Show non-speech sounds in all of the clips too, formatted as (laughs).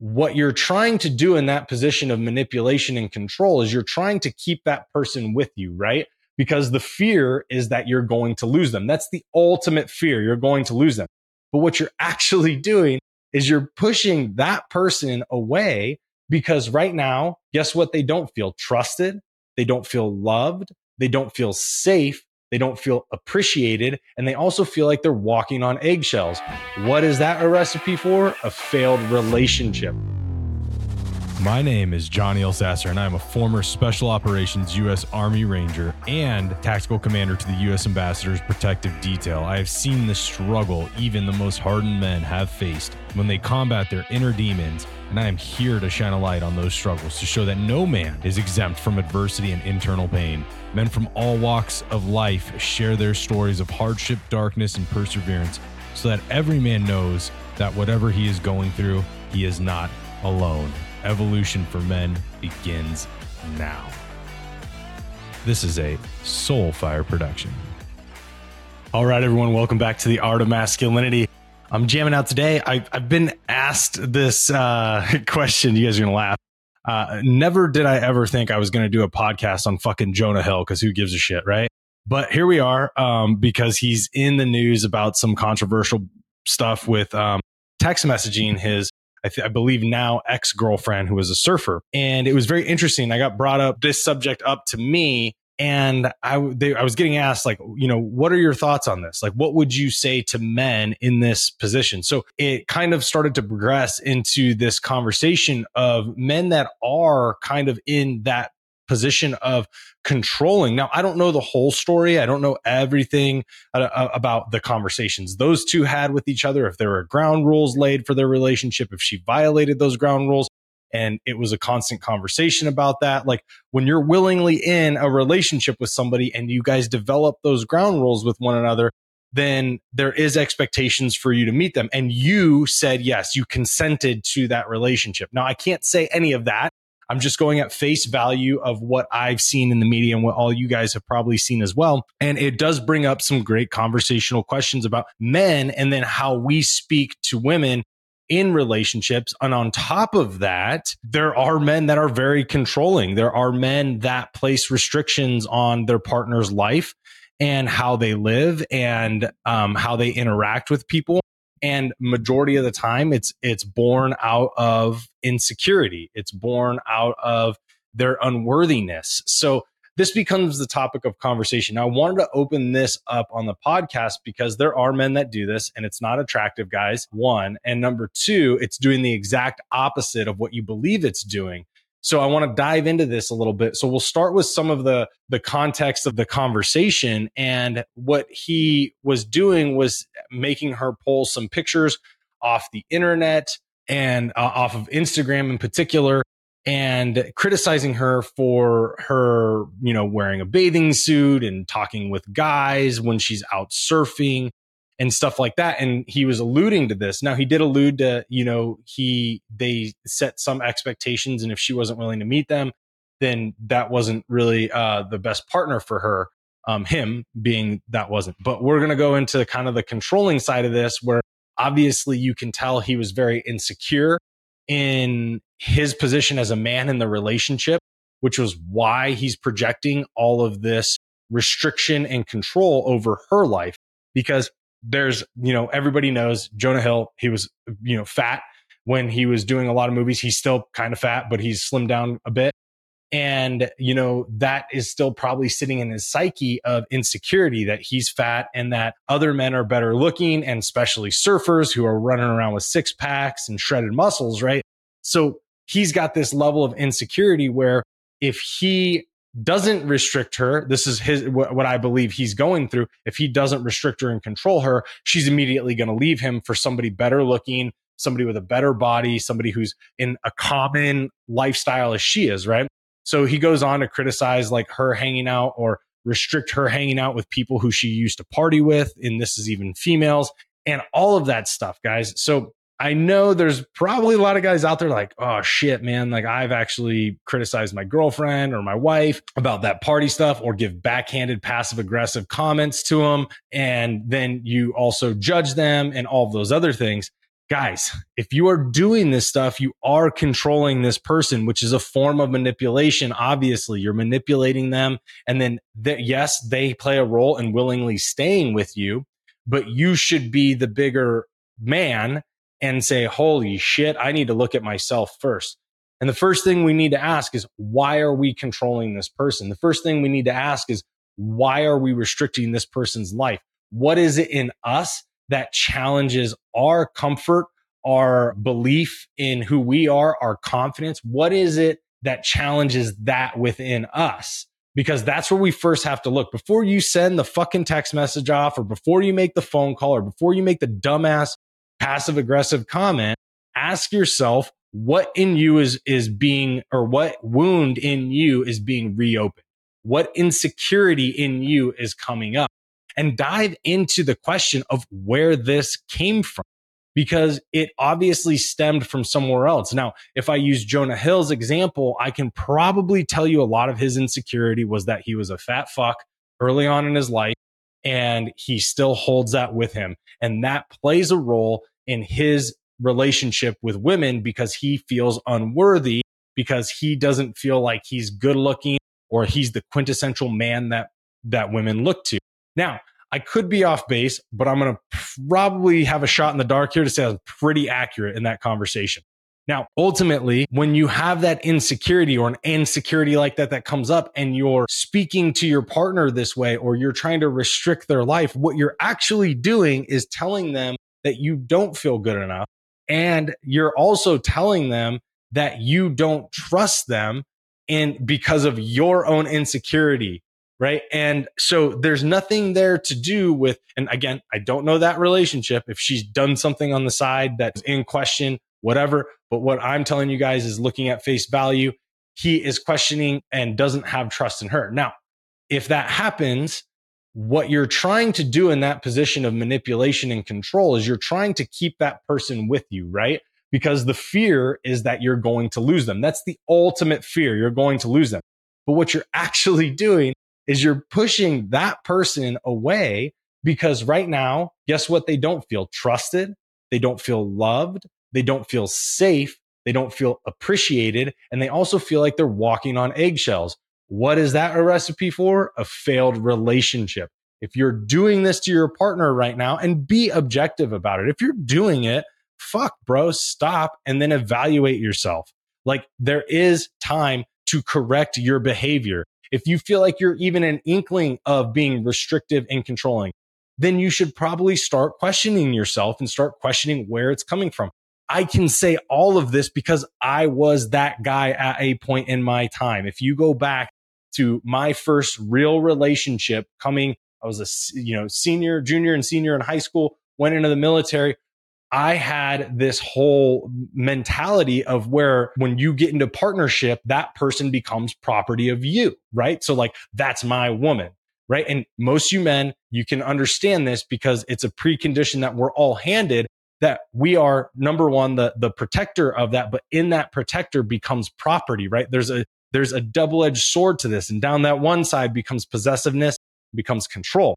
what you're trying to do in that position of manipulation and control is you're trying to keep that person with you, right? Because the fear is that you're going to lose them. That's the ultimate fear. You're going to lose them. But what you're (laughs) actually doing is you're pushing that person away because right now, guess what? They don't feel trusted. They don't feel loved. They don't feel safe. They don't feel appreciated. And they also feel like they're walking on eggshells. What is that a recipe for? A failed relationship. My name is Johnny Elsasser, and I'm a former Special Operations U.S. Army Ranger and Tactical Commander to the U.S. Ambassador's Protective Detail. I have seen the struggle even the most hardened men have faced when they combat their inner demons, and I am here to shine a light on those struggles to show that no man is exempt from adversity and internal pain. Men from all walks of life share their stories of hardship, darkness, and perseverance so that every man knows that whatever he is going through, he is not alone evolution for men begins now. This is a Soulfire production. All right, everyone, welcome back to the Art of Masculinity. I'm jamming out today. I, have been asked this uh, (laughs) question. You guys are going to laugh. Uh, never did I ever think I was going to do a podcast on fucking Jonah Hill because who gives a shit, right? But here we are um, because he's in the news about some controversial stuff with um, text messaging his I, th- I believe now ex girlfriend who was a surfer. And it was very interesting. I got brought up this subject up to me and I, they, I was getting asked like you know what are your thoughts on this like what would you say to men in this position so it kind of started to progress into this conversation of men that are kind of in that position of controlling. Now, I don't know the whole story. I don't know everything uh, uh, about the conversations those two had with each other, if there were ground rules laid for their relationship, if she violated those ground rules. And it was a constant conversation about that. Like when you're willingly in a relationship with somebody and you guys develop those ground rules with one another, then there is expectations for you to meet them. And you said yes, you consented to that relationship. Now, I can't say any of that I'm just going at face value of what I've seen in the media and what all you guys have probably seen as well. And it does bring up some great conversational questions about men and then how we speak to women in relationships. And on top of that, there are men that are very controlling. There are men that place restrictions on their partner's life and how they live and um, how they interact with people and majority of the time it's it's born out of insecurity. It's born out of their unworthiness. So this becomes the topic of conversation. Now i wanted to open this up on the podcast because there are men that do this and it's not attractive guys. One. And number two it's doing the exact opposite of what you believe it's doing so I want to dive into this a little bit. So we'll start with some of the the context of the conversation and what he was doing was making her pull some pictures off the internet and uh, off of Instagram in particular and criticizing her for her, you know, wearing a bathing suit and talking with guys when she's out surfing and stuff like that. And he was alluding to this. Now he did allude to, you know, he they set some expectations, and if she wasn't willing to meet them, then that wasn't really uh, the best partner for her. Um, him being that wasn't. But we're gonna go into kind of the controlling side of this, where obviously you can tell he was very insecure in his position as a man in the relationship, which was why he's projecting all of this restriction and control over her life because there's, you know, everybody knows Jonah Hill, he was, you know, fat when he was doing a lot of movies. He's still kind of fat, but he's slimmed down a bit. And, you know, that is still probably sitting in his psyche of insecurity that he's fat and that other men are better looking and especially surfers who are running around with six packs and shredded muscles, right? So he's got this level of insecurity where if he doesn't restrict her, this is his what, I believe he's going through. If he doesn't restrict her and control her, she's immediately going to leave him for somebody better looking, somebody with a better body, somebody who's in a common lifestyle as she is, right? So he goes on to criticize like her hanging out or restrict her hanging out with people who she used to party with. And this is even females and all of that stuff, guys. So I know there's probably a lot of guys out there like, oh shit, man. Like I've actually criticized my girlfriend or my wife about that party stuff or give backhanded passive aggressive comments to them. And then you also judge them and all those other things. guys, if you are doing this stuff, you are controlling this person, which is a form of manipulation. Obviously, you're manipulating them. And then, that yes, they play a role in willingly staying with you, but you should be the bigger man and say, holy shit, I need to look at myself first. And the first thing we need to ask is, why are we controlling this person? The first thing we need to ask is, why are we restricting this person's life? What is it in us that challenges our comfort, our belief in who we are, our confidence? What is it that challenges that within us? Because that's where we first have to look before you send the fucking text message off or before you make the phone call or before you make the dumbass passive aggressive comment. Ask yourself what in you is, is being or what wound in you is being reopened. What insecurity in you is coming up and dive into the question of where this came from because it obviously stemmed from somewhere else. Now, if I use Jonah Hill's example, I can probably tell you a lot of his insecurity was that he was a fat fuck early on in his life and he still holds that with him. And that plays a role in his relationship with women because he feels unworthy because he doesn't feel like he's good looking or he's the quintessential man that that women look to. Now, I could be off base, but I'm going to probably have a shot in the dark here to say I'm pretty accurate in that conversation. Now, ultimately, when you have that insecurity or an insecurity like that that comes up and you're speaking to your partner this way or you're trying to restrict their life, what you're actually doing is telling them that you don't feel good enough. And you're also telling them that you don't trust them and because of your own insecurity right? And so there's nothing there to do with, and again, I don't know that relationship. If she's done something on the side that's in question, whatever. But what I'm telling you guys is looking at face value, he is questioning and doesn't have trust in her. Now, if that happens, what you're trying to do in that position of manipulation and control is you're trying to keep that person with you, right? Because the fear is that you're going to lose them. That's the ultimate fear. You're going to lose them. But what you're (laughs) actually doing is you're pushing that person away because right now, guess what? They don't feel trusted. They don't feel loved. They don't feel safe. They don't feel appreciated. And they also feel like they're walking on eggshells. What is that a recipe for? A failed relationship. If you're doing this to your partner right now and be objective about it. If you're doing it, fuck, bro, stop and then evaluate yourself. Like there is time to correct your behavior if you feel like you're even an inkling of being restrictive and controlling, then you should probably start questioning yourself and start questioning where it's coming from. I can say all of this because I was that guy at a point in my time. If you go back to my first real relationship coming, I was a, you know, senior, junior and senior in high school, went into the military. I had this whole mentality of where when you get into partnership, that person becomes property of you, right? So like that's my woman, right? And most you men, you can understand this because it's a precondition that we're all handed that we are number one, the, the protector of that, but in that protector becomes property, right? There's a, there's a double edged sword to this. And down that one side becomes possessiveness, becomes control.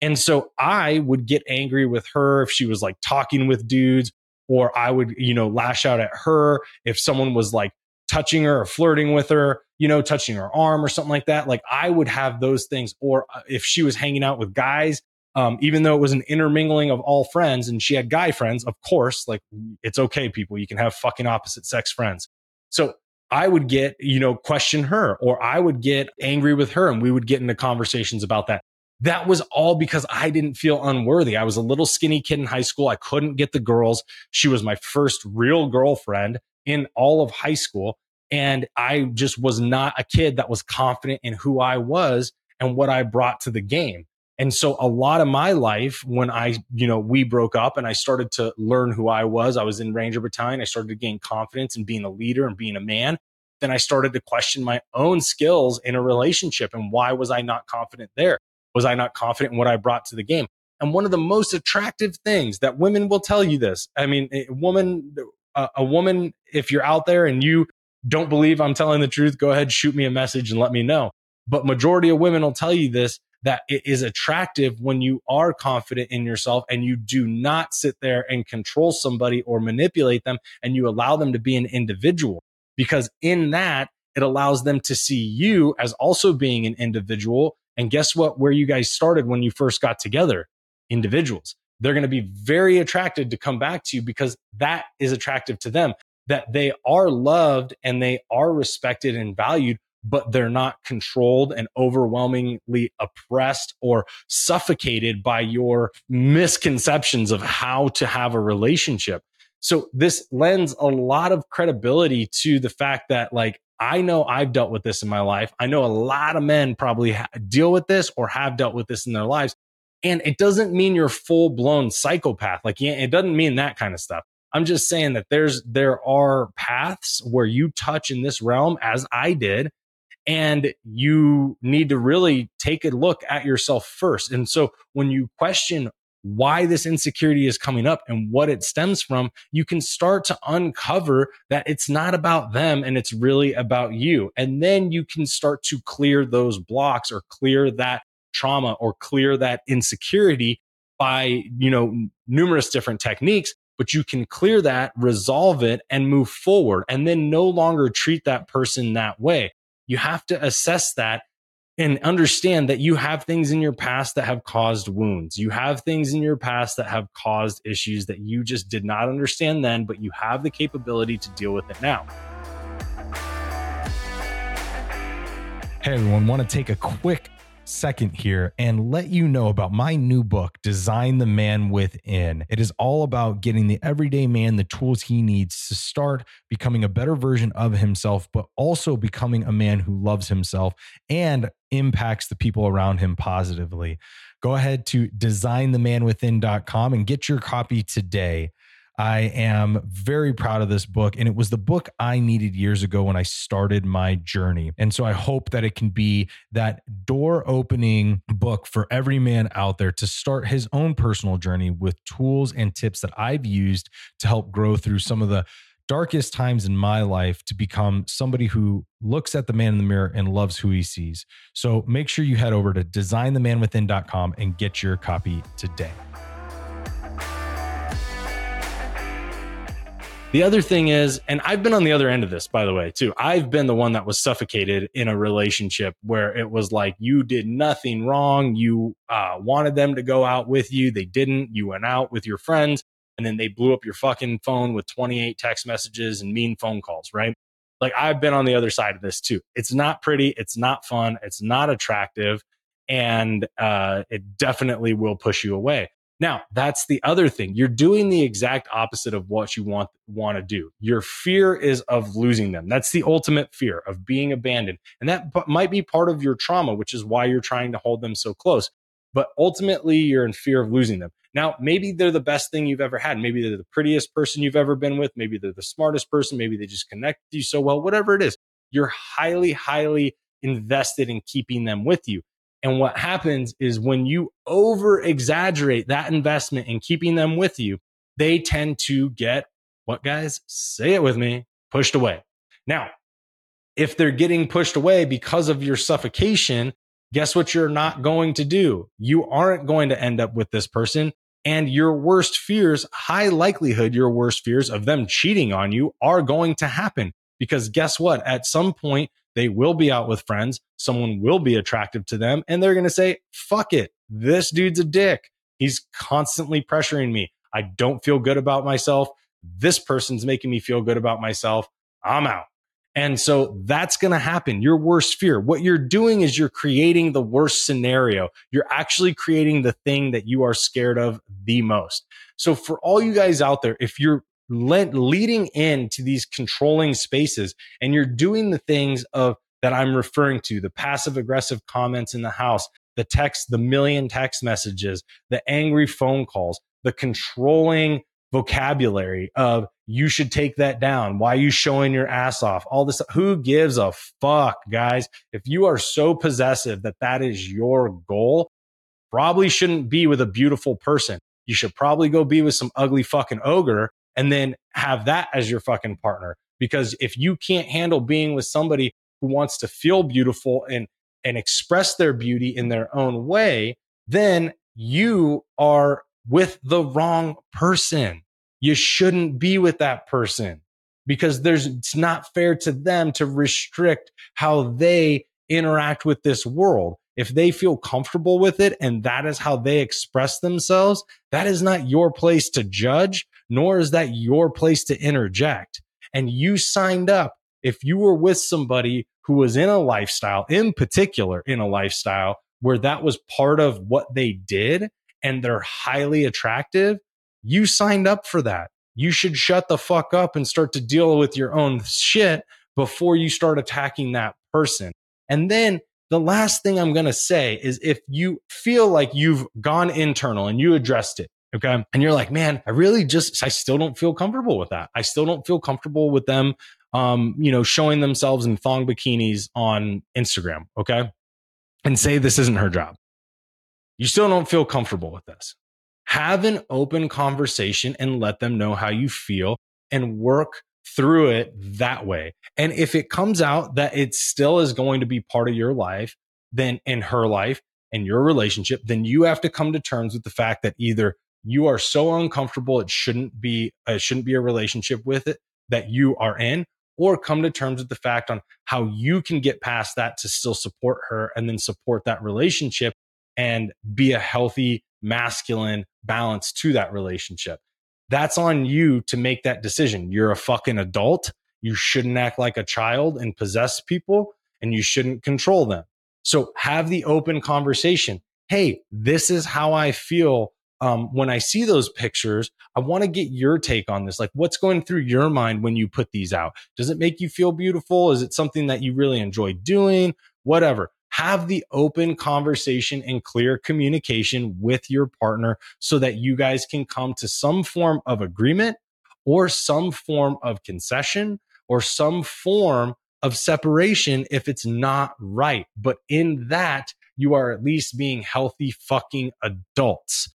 And so I would get angry with her if she was like talking with dudes, or I would, you know, lash out at her if someone was like touching her or flirting with her, you know, touching her arm or something like that. Like I would have those things. Or uh, if she was hanging out with guys, um, even though it was an intermingling of all friends and she had guy friends, of course, like it's okay, people. You can have fucking opposite sex friends. So I would get, you know, question her or I would get angry with her and we would get into conversations about that that was all because I didn't feel unworthy. I was a little skinny kid in high school. I couldn't get the girls. She was my first real girlfriend in all of high school. And I just was not a kid that was confident in who I was and what I brought to the game. And so a lot of my life when I, you know, we broke up and I started to learn who I was, I was in Ranger Battalion. I started to gain confidence in being a leader and being a man. Then I started to question my own skills in a relationship and why was I not confident there? Was I not confident in what I brought to the game? And one of the most attractive things that women will tell you this. I mean, a woman, a, a woman, if you're out there and you don't believe I'm telling the truth, go ahead, shoot me a message and let me know. But majority of women will tell you this that it is attractive when you are confident in yourself and you do not sit there and control somebody or manipulate them and you allow them to be an individual. Because in that, it allows them to see you as also being an individual. And guess what? Where you guys started when you first got together, individuals. They're going to be very attracted to come back to you because that is attractive to them, that they are loved and they are respected and valued but they're not controlled and overwhelmingly oppressed or suffocated by your misconceptions of how to have a relationship. So this lends a lot of credibility to the fact that like, I know I've dealt with this in my life. I know a lot of men probably ha- deal with this or have dealt with this in their lives. And it doesn't mean you're full blown psychopath. Like, it doesn't mean that kind of stuff. I'm just saying that there's, there are paths where you touch in this realm as I did and you need to really take a look at yourself first. And so when you question why this insecurity is coming up and what it stems from, you can start to uncover that it's not about them and it's really about you. And then you can start to clear those blocks or clear that trauma or clear that insecurity by, you know, numerous different techniques. But you can clear that, resolve it and move forward and then no longer treat that person that way you have to assess that and understand that you have things in your past that have caused wounds. You have things in your past that have caused issues that you just did not understand then, but you have the capability to deal with it now. Hey everyone, want to take a quick second here and let you know about my new book, Design the Man Within. It is all about getting the everyday man the tools he needs to start becoming a better version of himself, but also becoming a man who loves himself and impacts the people around him positively. Go ahead to designthemanwithin.com and get your copy today. I am very proud of this book. And it was the book I needed years ago when I started my journey. And so I hope that it can be that door opening book for every man out there to start his own personal journey with tools and tips that I've used to help grow through some of the darkest times in my life to become somebody who looks at the man in the mirror and loves who he sees. So make sure you head over to designthemanwithin.com and get your copy today. The other thing is, and I've been on the other end of this, by the way, too. I've been the one that was suffocated in a relationship where it was like you did nothing wrong. You uh, wanted them to go out with you. They didn't. You went out with your friends and then they blew up your fucking phone with 28 text messages and mean phone calls, right? Like I've been on the other side of this too. It's not pretty. It's not fun. It's not attractive. And uh, it definitely will push you away. Now, that's the other thing. You're doing the exact opposite of what you want want to do. Your fear is of losing them. That's the ultimate fear of being abandoned. And that might be part of your trauma, which is why you're trying to hold them so close. But ultimately, you're in fear of losing them. Now, maybe they're the best thing you've ever had. Maybe they're the prettiest person you've ever been with. Maybe they're the smartest person. Maybe they just connect you so well. Whatever it is, you're highly, highly invested in keeping them with you. And what happens is when you over exaggerate that investment in keeping them with you, they tend to get what guys say it with me pushed away. Now, if they're getting pushed away because of your suffocation, guess what you're not going to do? You aren't going to end up with this person. And your worst fears, high likelihood, your worst fears of them cheating on you are going to happen. Because guess what? At some point, they will be out with friends. Someone will be attractive to them and they're going to say, fuck it. This dude's a dick. He's constantly pressuring me. I don't feel good about myself. This person's making me feel good about myself. I'm out. And so that's going to happen. Your worst fear. What you're doing is you're creating the worst scenario. You're actually creating the thing that you are scared of the most. So for all you guys out there, if you're leading into these controlling spaces and you're doing the things of that I'm referring to, the passive aggressive comments in the house, the text, the million text messages, the angry phone calls, the controlling vocabulary of you should take that down. Why are you showing your ass off? All this. Who gives a fuck, guys? If you are so possessive that that is your goal, probably shouldn't be with a beautiful person. You should probably go be with some ugly fucking ogre and then have that as your fucking partner. Because if you can't handle being with somebody who wants to feel beautiful and and express their beauty in their own way, then you are with the wrong person. You shouldn't be with that person because there's it's not fair to them to restrict how they interact with this world. If they feel comfortable with it and that is how they express themselves, that is not your place to judge, nor is that your place to interject. And you signed up. If you were with somebody who was in a lifestyle, in particular, in a lifestyle where that was part of what they did and they're highly attractive, you signed up for that. You should shut the fuck up and start to deal with your own shit before you start attacking that person. And then the last thing I'm going to say is if you feel like you've gone internal and you addressed it, okay, and you're like, man, I really just, I still don't feel comfortable with that. I still don't feel comfortable with them, um, you know, showing themselves in thong bikinis on Instagram, okay, and say this isn't her job. You still don't feel comfortable with this. Have an open conversation and let them know how you feel and work through it that way. And if it comes out that it still is going to be part of your life, then in her life and your relationship, then you have to come to terms with the fact that either you are so uncomfortable it shouldn't be it shouldn't be a relationship with it that you are in or come to terms with the fact on how you can get past that to still support her and then support that relationship and be a healthy masculine balance to that relationship that's on you to make that decision. You're a fucking adult. You shouldn't act like a child and possess people and you shouldn't control them. So have the open conversation. Hey, this is how I feel um, when I see those pictures. I want to get your take on this. Like, what's going through your mind when you put these out? Does it make you feel beautiful? Is it something that you really enjoy doing? Whatever have the open conversation and clear communication with your partner so that you guys can come to some form of agreement or some form of concession or some form of separation if it's not right. But in that, you are at least being healthy fucking adults.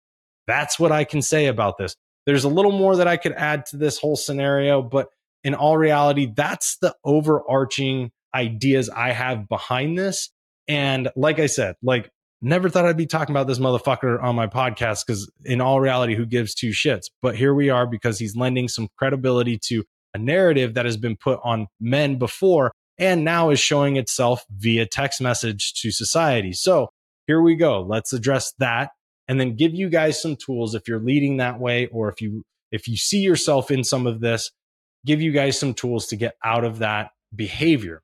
That's what I can say about this. There's a little more that I could add to this whole scenario, but in all reality, that's the overarching ideas I have behind this. And like I said, like never thought I'd be talking about this motherfucker on my podcast because in all reality, who gives two shits? But here we are because he's lending some credibility to a narrative that has been put on men before and now is showing itself via text message to society. So here we go. Let's address that and then give you guys some tools if you're leading that way or if you if you see yourself in some of this, give you guys some tools to get out of that behavior.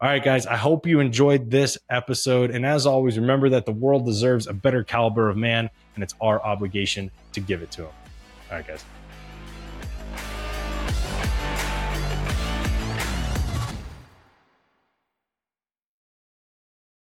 All right, guys, I hope you enjoyed this episode. And as always, remember that the world deserves a better caliber of man, and it's our obligation to give it to him. All right, guys.